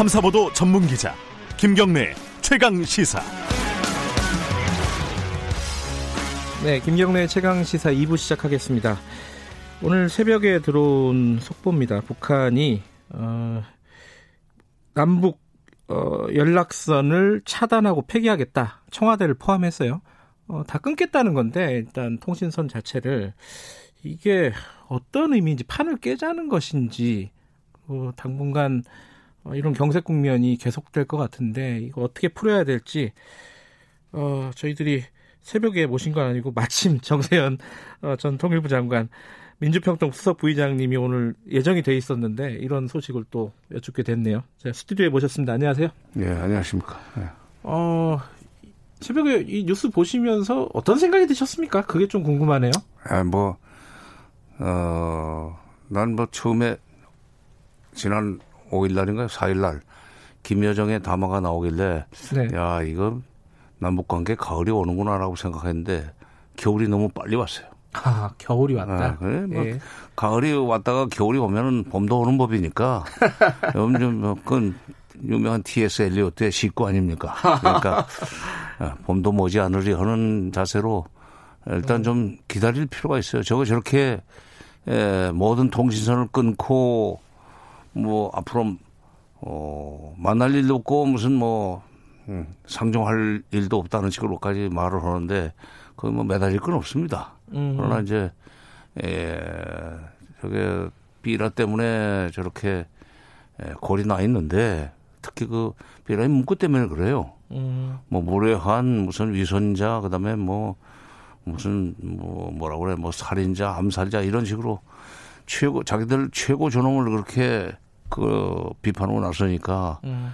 탐사보도 전문 기자 김경래 최강 시사. 네, 김경래 최강 시사 2부 시작하겠습니다. 오늘 새벽에 들어온 속보입니다. 북한이 어, 남북 어, 연락선을 차단하고 폐기하겠다. 청와대를 포함해서요. 어, 다 끊겠다는 건데 일단 통신선 자체를 이게 어떤 의미인지 판을 깨자는 것인지 어, 당분간 어, 이런 경색 국면이 계속될 것 같은데 이거 어떻게 풀어야 될지 어, 저희들이 새벽에 모신 건 아니고 마침 정세현 어, 전 통일부 장관 민주평통 수석 부의장님이 오늘 예정이 돼 있었는데 이런 소식을 또 여쭙게 됐네요. 제가 스튜디오에 모셨습니다. 안녕하세요. 예, 안녕하십니까. 예. 어, 새벽에 이 뉴스 보시면서 어떤 생각이 드셨습니까? 그게 좀 궁금하네요. 아, 뭐, 어, 난 뭐 처음에 지난 5일 날인가요? 4일 날 김여정의 담화가 나오길래 네. 야, 이거 남북 관계 가을이 오는구나라고 생각했는데 겨울이 너무 빨리 왔어요. 아, 겨울이 왔다. 아, 그래, 뭐 예. 가을이 왔다가 겨울이 오면은 봄도 오는 법이니까. 요즘 뭐 그건 유명한 T.S. 엘리오트의 식구 아닙니까? 그러니까 아, 봄도 머지 않으리 하는 자세로 일단 좀 기다릴 필요가 있어요. 저거 저렇게 에, 모든 통신선을 끊고 뭐 앞으로 어, 만날 일도 없고 무슨 뭐 음, 상종할 일도 없다는 식으로까지 말을 하는데 거의 뭐 매달릴 건 없습니다. 음. 그러나 이제 에, 저게 비라 때문에 저렇게 에, 골이 나 있는데 특히 그 비라의 문구 때문에 그래요. 음. 뭐 무례한 무슨 위선자 그다음에 뭐 무슨 뭐 뭐라 그래 뭐 살인자 암살자 이런 식으로 최고 자기들 최고 존엄을 그렇게 그 비판하고 나서니까 음.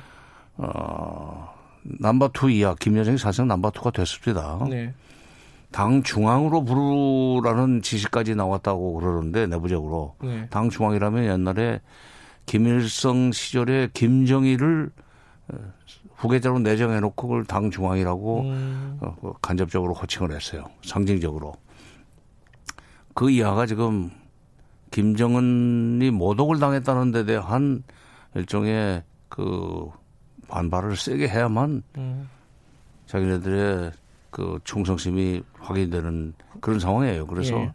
어 number two 이하 김여정이 사실상 number two가 됐습니다. 네. 당 중앙으로 부르라는 지시까지 나왔다고 그러는데 내부적으로 네. 당 중앙이라면 옛날에 김일성 시절에 김정일을 어, 후계자로 내정해놓고 그걸 당 중앙이라고 음. 어, 그 간접적으로 호칭을 했어요. 상징적으로. 그 이하가 지금 김정은이 모독을 당했다는 데 대한 일종의 그 반발을 세게 해야만 음. 자기네들의 그 충성심이 확인되는 그런 상황이에요. 그래서 예.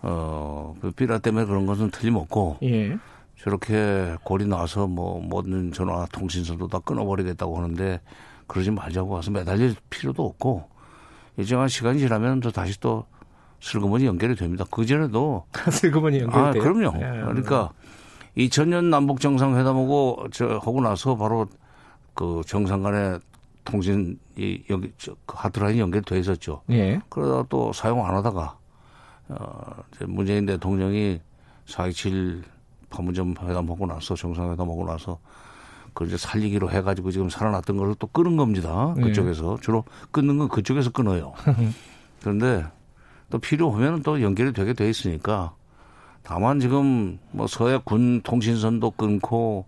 어, 그 비라 때문에 그런 것은 틀림없고 예. 저렇게 골이 나서 뭐 모든 전화 통신선도 다 끊어버리겠다고 하는데 그러지 말자고 와서 매달릴 필요도 없고 일정한 시간이 지나면 또 다시 또 슬그머니 연결이 됩니다. 그 전에도 슬그머니 연결이 아, 그럼요. 예, 그러니까 2000년 남북 정상회담하고 저 하고 나서 바로 그 정상 간의 통신 이 여기 저, 그 하드라인이 연결돼 있었죠. 예. 그러다 또 사용 안 하다가 어 문재인 대통령이 4.27 판문점 회담하고 나서 정상회담하고 나서 그걸 이제 살리기로 해가지고 지금 살아났던 걸또 끊은 겁니다. 예. 그쪽에서 예. 주로 끊는 건 그쪽에서 끊어요. 그런데 또 필요하면 또 연결이 되게 돼 있으니까 다만 지금 뭐 서해 군 통신선도 끊고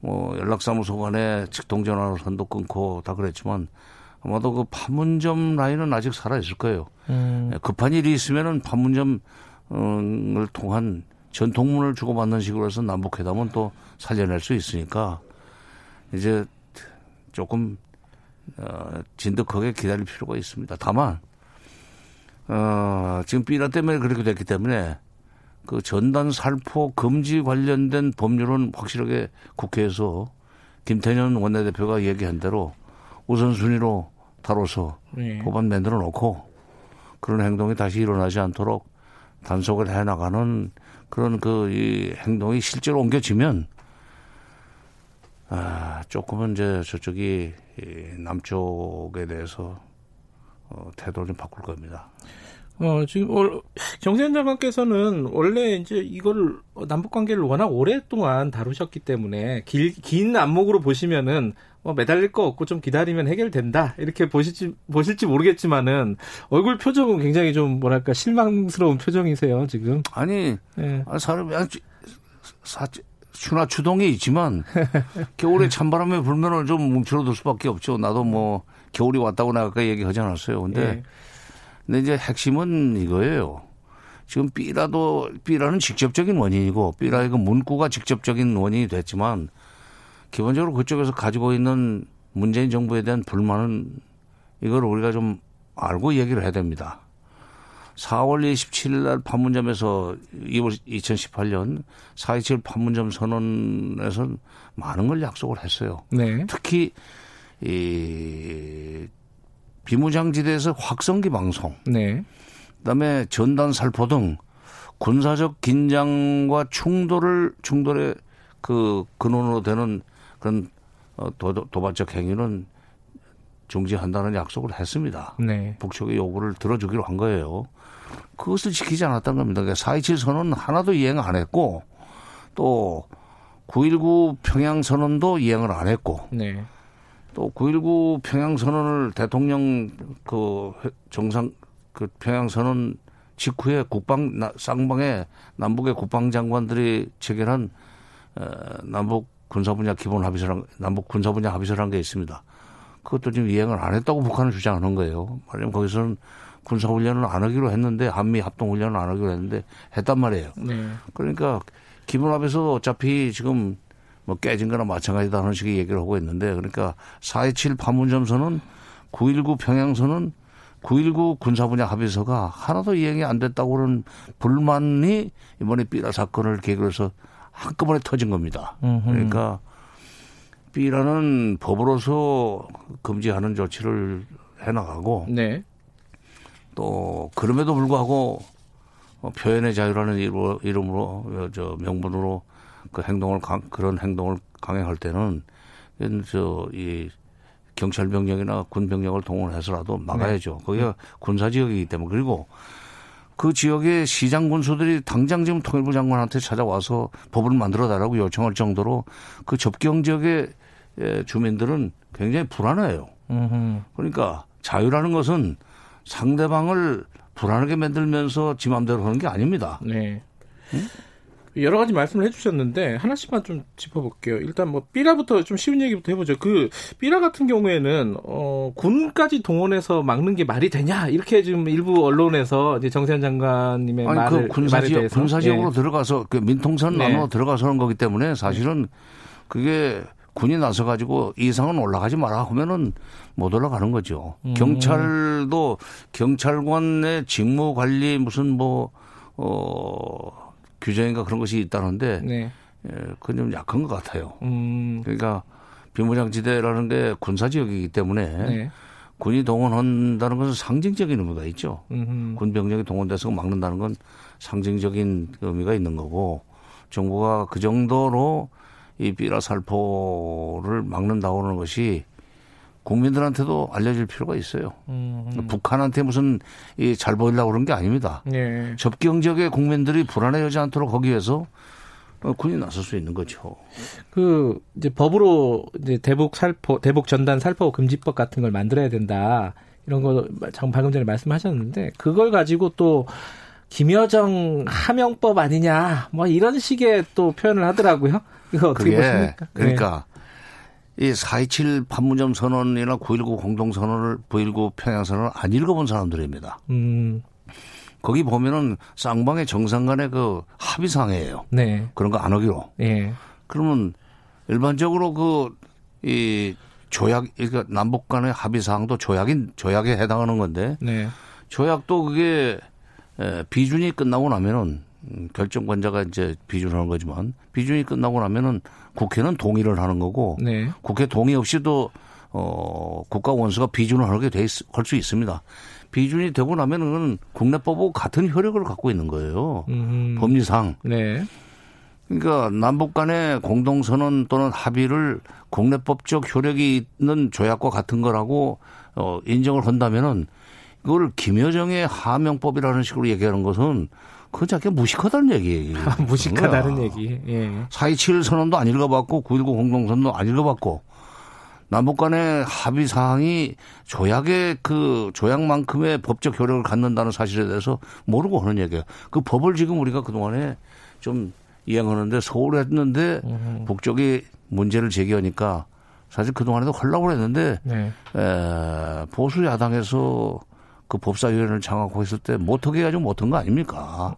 뭐 연락사무소 간에 직통전화선도 끊고 다 그랬지만 아마도 그 판문점 라인은 아직 살아 있을 거예요. 음. 예, 급한 일이 있으면은 판문점을 통한 전통문을 주고받는 식으로 해서 남북회담은 또 살려낼 수 있으니까 이제 조금 어, 진득하게 기다릴 필요가 있습니다. 다만 어, 지금 비라 때문에 그렇게 됐기 때문에 그 전단 살포 금지 관련된 법률은 확실하게 국회에서 김태년 원내대표가 얘기한 대로 우선순위로 다뤄서 네. 법안 만들어 놓고 그런 행동이 다시 일어나지 않도록 단속을 해 나가는 그런 그 이 행동이 실제로 옮겨지면 아, 조금은 이제 저쪽이 이 남쪽에 대해서 어, 태도를 좀 바꿀 겁니다. 어, 지금, 정세현 장관께서는 원래 이제 이걸 남북 관계를 워낙 오랫동안 다루셨기 때문에 길, 긴 안목으로 보시면은 뭐 매달릴 거 없고 좀 기다리면 해결된다. 이렇게 보실지, 보실지 모르겠지만은 얼굴 표정은 굉장히 좀 뭐랄까 실망스러운 표정이세요, 지금. 아니, 네. 사람이 사, 추나 추동이 있지만 겨울에 찬바람에 불면은 좀 뭉쳐들 수밖에 없죠. 나도 뭐 겨울이 왔다고 내가 아까 얘기하지 않았어요. 근데 네. 근데 이제 핵심은 이거예요. 지금 B라도 B라는 직접적인 원인이고 B라의 그 문구가 직접적인 원인이 됐지만 기본적으로 그쪽에서 가지고 있는 문재인 정부에 대한 불만은 이걸 우리가 좀 알고 얘기를 해야 됩니다. 4월 27일 날 판문점에서 2월 2018년 4.27 판문점 선언에서 많은 걸 약속을 했어요. 네. 특히 이 비무장지대에서 확성기 방송, 네. 그다음에 전단 살포 등 군사적 긴장과 충돌을 충돌의 그 근원으로 되는 그런 어, 도, 도발적 행위는 중지한다는 약속을 했습니다. 네. 북측의 요구를 들어주기로 한 거예요. 그것을 지키지 않았던 겁니다. 그러니까 4.27 선언 하나도 이행 안 했고 또 9.19 평양 선언도 이행을 안 했고 네. 또 9.19 평양 선언을 대통령 그 정상 그 평양 선언 직후에 국방 쌍방에 남북의 국방장관들이 체결한 어, 남북 군사분야 기본 합의서란 남북 군사분야 합의서라는 게 있습니다. 그것도 지금 이행을 안 했다고 북한은 주장하는 거예요. 말하자면 거기서는 군사훈련을 안 하기로 했는데 한미 합동훈련을 안 하기로 했는데 했단 말이에요. 네. 그러니까 기본 합의서도 어차피 지금 뭐 깨진 거나 마찬가지다 하는 식의 얘기를 하고 있는데 그러니까 4.27 판문점선은 9.19 평양선은 9.19 군사분야 합의서가 하나도 이행이 안 됐다고 그런 불만이 이번에 삐라 사건을 계기로 해서 한꺼번에 터진 겁니다. 그러니까 B라는 법으로서 금지하는 조치를 해나가고 네. 또 그럼에도 불구하고 뭐 표현의 자유라는 이름으로 저 명분으로 그 행동을 강, 그런 행동을 강행할 때는 저이 경찰 병력이나 군 병력을 동원해서라도 막아야죠. 네. 거기가 군사 지역이기 때문에 그리고 그 지역의 시장 군수들이 당장 지금 통일부 장관한테 찾아와서 법을 만들어 달라고 요청할 정도로 그 접경 지역의 주민들은 굉장히 불안해요. 그러니까 자유라는 것은 상대방을 불안하게 만들면서 지 마음대로 하는 게 아닙니다. 네. 응? 여러 가지 말씀을 해주셨는데 하나씩만 좀 짚어볼게요. 일단 뭐 삐라부터 좀 쉬운 얘기부터 해보죠. 그 삐라 같은 경우에는 어, 군까지 동원해서 막는 게 말이 되냐 이렇게 지금 일부 언론에서 이제 정세현 장관님의 아니, 말을 그 군사지역 군사지역으로 네. 들어가서 그 민통선 네. 나눠 들어가서 하는 거기 때문에 사실은 그게 군이 나서 가지고 이상은 올라가지 마라 하면은 못 올라가는 거죠. 음. 경찰도 경찰관의 직무 관리 무슨 뭐 어. 규정인가 그런 것이 있다는데 네. 예, 그건 좀 약한 것 같아요. 음. 그러니까 비무장지대라는 게 군사지역이기 때문에 네. 군이 동원한다는 것은 상징적인 의미가 있죠. 음흠. 군 병력이 동원돼서 막는다는 건 상징적인 의미가 있는 거고 정부가 그 정도로 이 삐라 살포를 막는다고 하는 것이 국민들한테도 알려줄 필요가 있어요. 음. 북한한테 무슨 이잘 보이려고 그런 게 아닙니다. 네. 접경 지역의 국민들이 불안해하지 않도록 거기 에서 군이 나설 수 있는 거죠. 그 이제 법으로 이제 대북 살포, 대북 전단 살포 금지법 같은 걸 만들어야 된다. 이런 거 방금 전에 말씀하셨는데 그걸 가지고 또 김여정 하명법 아니냐 뭐 이런 식의 또 표현을 하더라고요. 이거 어떻게 보십니까? 그러니까 네. 이4.27 판문점 선언이나 9.19 공동선언을 9.19 평양선언을 안 읽어본 사람들입니다. 음. 거기 보면은 쌍방의 정상 간의 그 합의사항이에요. 네. 그런 거 안 하기로. 네. 그러면 일반적으로 그, 이 조약, 그러니까 남북 간의 합의사항도 조약인, 조약에 해당하는 건데. 네. 조약도 그게 비준이 끝나고 나면은 음, 결정권자가 이제 비준하는 거지만 비준이 끝나고 나면은 국회는 동의를 하는 거고 네. 국회 동의 없이도 어 국가 원수가 비준을 하게 돼 할 수 있습니다. 비준이 되고 나면은 국내법하고 같은 효력을 갖고 있는 거예요. 음. 법리상. 네. 그러니까 남북 간의 공동선언 또는 합의를 국내법적 효력이 있는 조약과 같은 거라고 어 인정을 한다면은 이걸 김여정의 하명법이라는 식으로 얘기하는 것은 그건 자기가 무식하다는 얘기예요. 아, 무식하다는 얘기. 예. 4.27 선언도 안 읽어봤고 9.19 공동선언도 안 읽어봤고 남북 간의 합의 사항이 조약의 그 조약만큼의 법적 효력을 갖는다는 사실에 대해서 모르고 하는 얘기예요. 그 법을 지금 우리가 그동안에 좀 이행하는데 소홀 했는데 음. 북쪽이 문제를 제기하니까 사실 그동안에도 하려고 했는데 네. 에, 보수 야당에서 그 법사위원회를 장악하고 있을 때 못하게 해가지고 못한 거 아닙니까?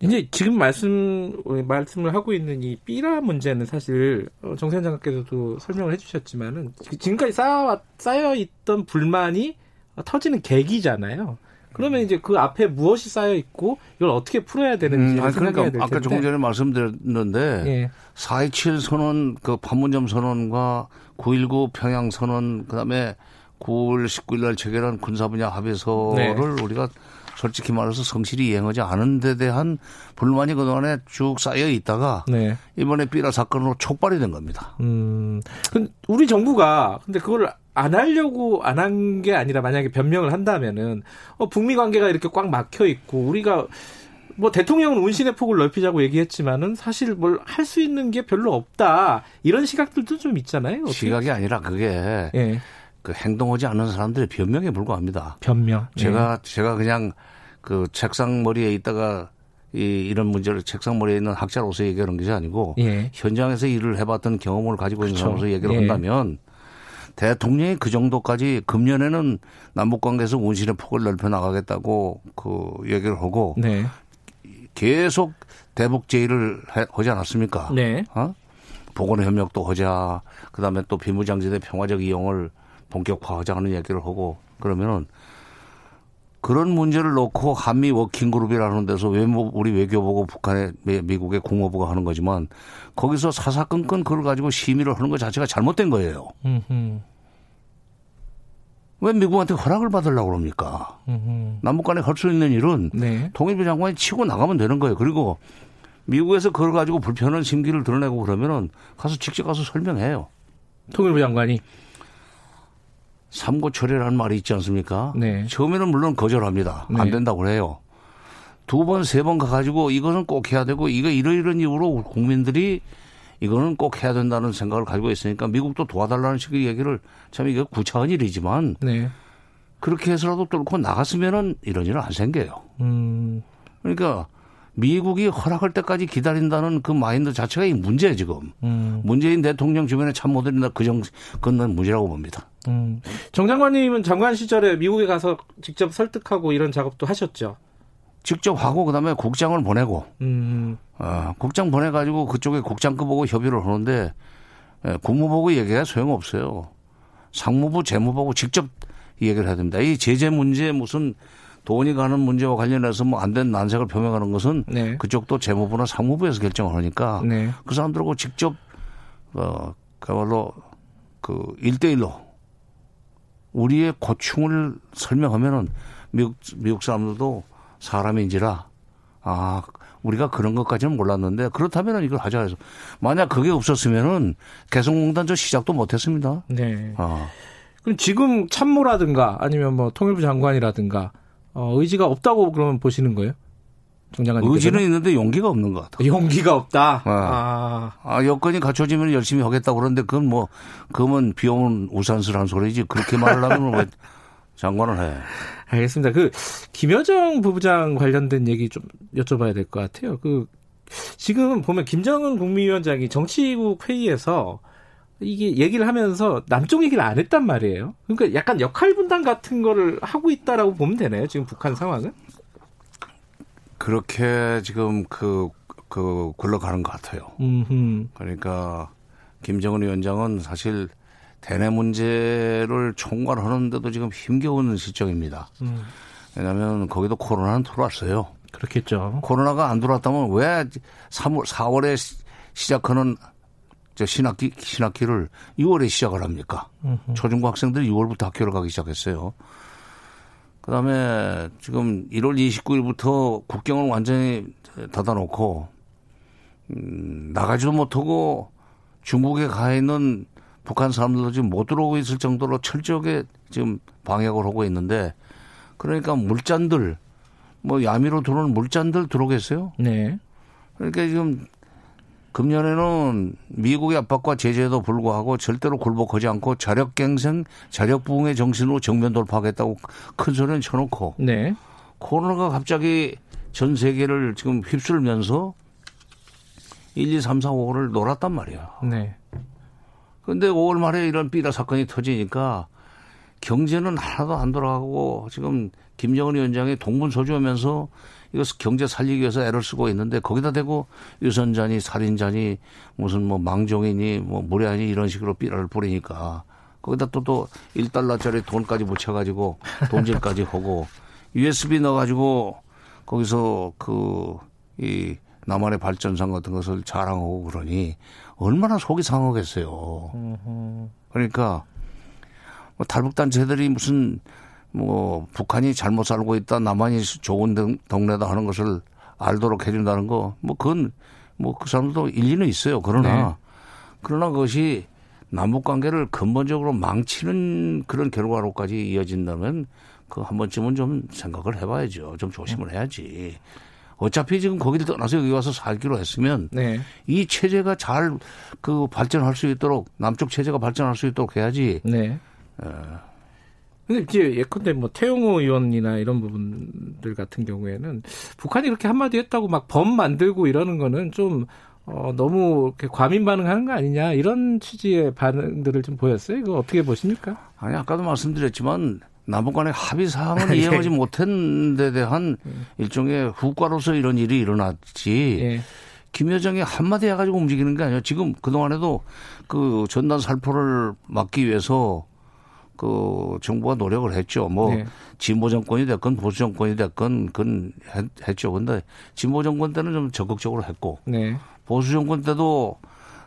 이제 지금 말씀 말씀을 하고 있는 이 삐라 문제는 사실 어, 정세현 장관께서도 설명을 해주셨지만은 지금까지 쌓여 쌓여 있던 불만이 터지는 계기잖아요. 그러면 이제 그 앞에 무엇이 쌓여 있고 이걸 어떻게 풀어야 되는지 음, 그러니까 아까 조금 전에 말씀드렸는데 예. 4.27 선언 그 판문점 선언과 9.19 평양 선언 그다음에 9월 19일 날 체결한 군사 분야 합의서를 네. 우리가 솔직히 말해서 성실히 이행하지 않은 데 대한 불만이 그동안에 쭉 쌓여 있다가 네. 이번에 삐라 사건으로 촉발이 된 겁니다. 음. 우리 정부가 근데 그걸 안 하려고 안 한 게 아니라 만약에 변명을 한다면은 어, 북미 관계가 이렇게 꽉 막혀 있고 우리가 뭐 대통령은 운신의 폭을 넓히자고 얘기했지만은 사실 뭘 할 수 있는 게 별로 없다 이런 시각들도 좀 있잖아요. 어떻게? 시각이 아니라 그게 예. 그 행동하지 않는 사람들의 변명에 불과합니다. 변명. 제가 네. 제가 그냥 그 책상 머리에 있다가 이 이런 문제를 책상 머리에 있는 학자로서 얘기하는 것이 아니고 예. 현장에서 일을 해봤던 경험을 가지고 있는 그렇죠. 사람으로서 얘기를 예. 한다면 대통령이 그 정도까지 금년에는 남북 관계에서 운신의 폭을 넓혀 나가겠다고 그 얘기를 하고 네. 계속 대북 제의를 하지 않았습니까? 네. 어? 보건 협력도 하자. 그다음에 또 비무장지대 평화적 이용을 본격화하자는 얘기를 하고 그러면은 그런 문제를 놓고 한미 워킹그룹이라는 데서 외모 우리 외교부고 북한의 미국의 국무부가 하는 거지만 거기서 사사건건 그걸 가지고 심의를 하는 것 자체가 잘못된 거예요. 음흠. 왜 미국한테 허락을 받으려고 그럽니까? 음흠. 남북 간에 할 수 있는 일은 네. 통일부 장관이 치고 나가면 되는 거예요. 그리고 미국에서 그걸 가지고 불편한 심기를 드러내고 그러면은 가서 직접 가서 설명해요. 통일부 장관이 삼고초려라는 말이 있지 않습니까? 네. 처음에는 물론 거절합니다. 네. 안 된다고 그래요. 두 번, 세 번 가가지고 이것은 꼭 해야 되고 이거 이러이런 이유로 국민들이 이거는 꼭 해야 된다는 생각을 가지고 있으니까 미국도 도와달라는 식의 얘기를 참 이게 구차한 일이지만 네. 그렇게 해서라도 뚫고 나갔으면은 이런 일은 안 생겨요. 음. 그러니까 미국이 허락할 때까지 기다린다는 그 마인드 자체가 이 문제예요, 지금. 음. 문재인 대통령 주변에 들인다 그 정, 그건 문제라고 봅니다. 음. 정 장관님은 장관 시절에 미국에 가서 직접 설득하고 이런 작업도 하셨죠? 직접 하고 그다음에 국장을 보내고 음. 어, 국장 보내가지고 그쪽에 국장급보고 협의를 하는데 예, 국무보고 얘기가 소용없어요. 상무부, 재무보고 직접 얘기를 해야 됩니다. 이 제재 문제 무슨 돈이 가는 문제와 관련해서 뭐 안 된 난색을 표명하는 것은 네. 그쪽도 재무부나 상무부에서 결정을 하니까 네. 그 사람들하고 직접 어 그야말로 그 일대일로 우리의 고충을 설명하면은 미국 미국 사람들도 사람인지라 아 우리가 그런 것까지는 몰랐는데 그렇다면은 이걸 하자 해서 만약 그게 없었으면은 개성공단 저 시작도 못했습니다. 네. 아. 그럼 지금 참모라든가 아니면 뭐 통일부 장관이라든가 어, 의지가 없다고 그러면 보시는 거예요? 정장관 의지는 있는데 용기가 없는 것 같아요. 용기가 없다. 네. 아. 아 여건이 갖춰지면 열심히 하겠다 고 그러는데 그건 뭐 그러면 비오는 우산스러운 소리지 그렇게 말하려면 왜 장관을 해? 알겠습니다. 그 김여정 부부장 관련된 얘기 좀 여쭤봐야 될 것 같아요. 그 지금 보면 김정은 국무위원장이 정치국 회의에서 이게 얘기를 하면서 남쪽 얘기를 안 했단 말이에요. 그러니까 약간 역할 분담 같은 거를 하고 있다라고 보면 되나요? 지금 북한 상황은? 그렇게 지금 그, 그, 굴러가는 것 같아요. 음흠. 그러니까 김정은 위원장은 사실 대내 문제를 총괄하는데도 지금 힘겨운 실정입니다. 음. 왜냐하면 거기도 코로나는 들어왔어요. 그렇겠죠. 코로나가 안 들어왔다면 왜 3월, 4월에 시작하는 저 신학기 신학기를 6월에 시작을 합니까? 으흠. 초중고 학생들이 6월부터 학교를 가기 시작했어요. 그다음에 지금 1월 29일부터 국경을 완전히 닫아놓고 음, 나가지도 못하고 중국에 가 있는 북한 사람들도 지금 못 들어오고 있을 정도로 철저하게 지금 방역을 하고 있는데 그러니까 물잔들 뭐 야미로 들어오는 물잔들 들어오겠어요? 네. 그러니까 지금 금년에는 미국의 압박과 제재에도 불구하고 절대로 굴복하지 않고 자력갱생, 자력부흥의 정신으로 정면 돌파하겠다고 큰 소리는 쳐놓고 네. 코로나가 갑자기 전 세계를 지금 휩쓸면서 1, 2, 3, 4, 5를 놀았단 말이야. 네. 근데 5월 말에 이런 삐라 사건이 터지니까 경제는 하나도 안 돌아가고 지금 김정은 위원장이 동분서주하면서 이거 경제 살리기 위해서 애를 쓰고 있는데 거기다 대고 유선자니 살인자니 무슨 뭐 망종이니 뭐 무례하니 이런 식으로 삐라를 뿌리니까 거기다 또또 1달러짜리 돈까지 붙여가지고 돈질까지 하고 USB 넣어가지고 거기서 그 이 남한의 발전상 같은 것을 자랑하고 그러니 얼마나 속이 상하겠어요. 그러니까 뭐 탈북단체들이 무슨 뭐 북한이 잘못 살고 있다 남한이 좋은 동네다 하는 것을 알도록 해준다는 거 뭐 그건 뭐 그 사람들도 일리는 있어요. 그러나 네. 그러나 그것이 남북 관계를 근본적으로 망치는 그런 결과로까지 이어진다면 그 한 번쯤은 좀 생각을 해봐야죠. 좀 조심을 해야지. 어차피 지금 거기를 떠나서 여기 와서 살기로 했으면 네. 이 체제가 잘 그 발전할 수 있도록 남쪽 체제가 발전할 수 있도록 해야지. 네. 어. 근데 이제 예컨대 뭐 태용호 의원이나 이런 부분들 같은 경우에는 북한이 이렇게 한마디 했다고 막 범 만들고 이러는 거는 좀 어, 너무 이렇게 과민 반응하는 거 아니냐 이런 취지의 반응들을 좀 보였어요. 이거 어떻게 보십니까? 아니 아까도 말씀드렸지만 남북 간의 합의 사항을 예. 이행하지 못한 데 대한 예. 일종의 후과로서 이런 일이 일어났지. 예. 김 여정이 한마디 해가지고 움직이는 게 아니에요. 지금 그동안에도 그 전단 살포를 막기 위해서 그 정부가 노력을 했죠. 뭐 네. 진보 정권이 됐건 보수 정권이 됐건 그건 했 죠. 근데 진보 정권 때는 좀 적극적으로 했고 네. 보수 정권 때도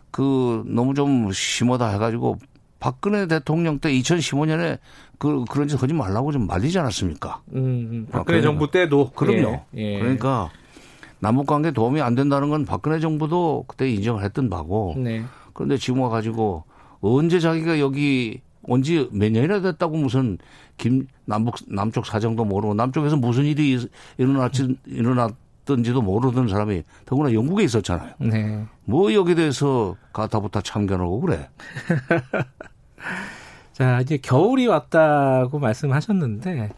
그 너무 좀 심하다 해가지고 박근혜 대통령 때 2015년에 그 그런 짓 하지 말라고 좀 말리지 않았습니까? 음, 음. 박근혜 아, 정부 때도 그럼요. 예, 예. 그러니까 남북 관계 도움이 안 된다는 건 박근혜 정부도 그때 인정을 했던 바고. 네. 그런데 지금 와가지고 언제 자기가 여기 온 지 몇 년이나 됐다고 무슨 김 남북 남쪽 사정도 모르고 남쪽에서 무슨 일이 일어났지 일어났던지도 모르던 사람이 더구나 영국에 있었잖아요. 네. 뭐 여기 대해서 가타부타 참견하고 그래. 자 이제 겨울이 왔다고 말씀하셨는데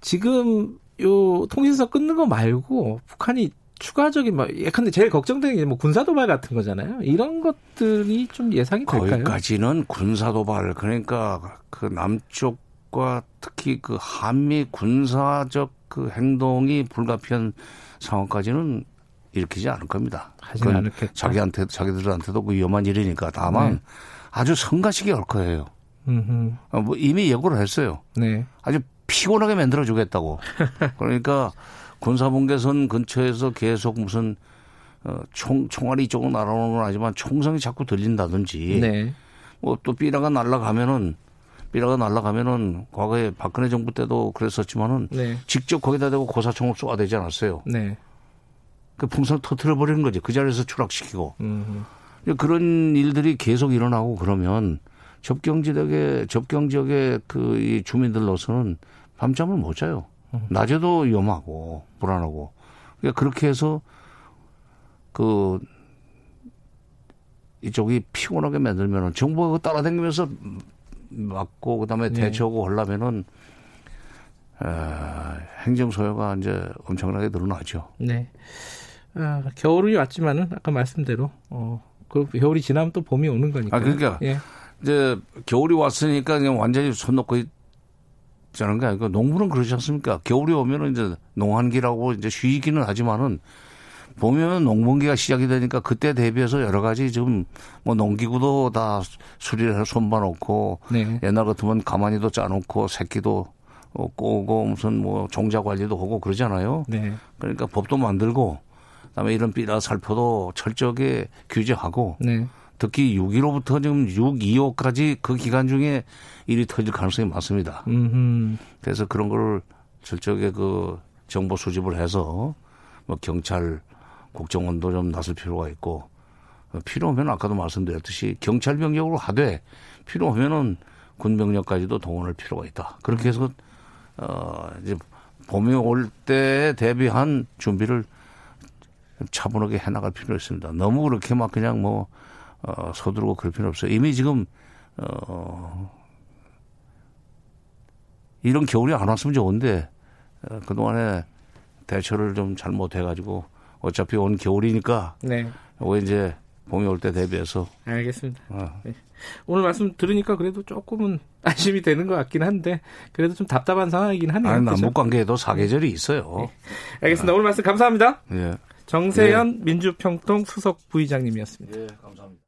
지금 요 통신사 끊는 거 말고 북한이 추가적인 뭐 예컨대 제일 걱정되는 게 뭐 군사 도발 같은 거잖아요. 이런 것들이 좀 예상이 될까요? 거기까지는 군사 도발 그러니까 그 남쪽과 특히 그 한미 군사적 그 행동이 불가피한 상황까지는 일으키지 않을 겁니다. 하지는 않겠다. 자기한테 자기들한테도 그 위험한 일이니까 다만 네. 아주 성가시게 할 거예요. 음흠. 어, 뭐 이미 예고를 했어요. 네. 아주 피곤하게 만들어 주겠다고. 그러니까 군사분계선 근처에서 계속 무슨 어, 총, 총알이 이쪽으로 날아오는 건 아니지만 총성이 자꾸 들린다든지 네. 뭐또 삐라가 날아가면은 삐라가 날아가면은 과거에 박근혜 정부 때도 그랬었지만은 네. 직접 거기다 대고 고사총을 쏘아대지 않았어요. 네. 그 풍선을 터트려 버리는 거지. 그 자리에서 추락시키고. 음. 그런 일들이 계속 일어나고 그러면 접경 지역의 접경 지역의 그 이 주민들로서는 밤잠을 못 자요. 낮에도 위험하고 불안하고 그러니까 그렇게 해서 그 이쪽이 피곤하게 만들면은 정부가 그 따라다니면서 막고 그다음에 네. 대처하고 하려면은 어, 행정 소요가 이제 엄청나게 늘어나죠. 네. 아, 겨울이 왔지만은 아까 말씀대로 어, 그 겨울이 지나면 또 봄이 오는 거니까. 아 그러니까 예. 이제 겨울이 왔으니까 그냥 완전히 손 놓고 자는 게 아니고 농부는 그러지 않습니까? 겨울이 오면은 이제 농한기라고 이제 쉬기는 하지만은 보면 농번기가 시작이 되니까 그때 대비해서 여러 가지 지금 뭐 농기구도 다 수리를 해서 손봐 놓고 네. 옛날 같으면 가만히도 짜 놓고 새끼도 꼬고 무슨 뭐 종자 관리도 하고 그러잖아요. 네. 그러니까 법도 만들고 그다음에 이런 삐라 살포도 철저하게 규제하고 네. 특히 6.15부터 지금 6.25까지 그 기간 중에 일이 터질 가능성이 많습니다. 음흠. 그래서 그런 걸 철저하게 그 정보 수집을 해서 뭐 경찰, 국정원도 좀 나설 필요가 있고 필요하면 아까도 말씀드렸듯이 경찰 병력으로 하되 필요하면은 군 병력까지도 동원할 필요가 있다. 그렇게 해서 어 이제 봄이 올 때에 대비한 준비를 차분하게 해나갈 필요가 있습니다. 너무 그렇게 막 그냥 뭐 어, 서두르고 그럴 필요 없어요. 이미 지금 어, 이런 겨울이 안 왔으면 좋은데 어, 그동안에 대처를 좀 잘못해가지고 어차피 온 겨울이니까 네. 왜 이제 봄이 올 때 대비해서. 알겠습니다. 어. 네. 오늘 말씀 들으니까 그래도 조금은 안심이 되는 것 같긴 한데 그래도 좀 답답한 상황이긴 하네요. 아니, 남북 관계에도 사계절이 있어요. 네. 알겠습니다. 오늘 말씀 감사합니다. 예. 정세현 예. 민주평통 수석 부의장님이었습니다. 예, 감사합니다.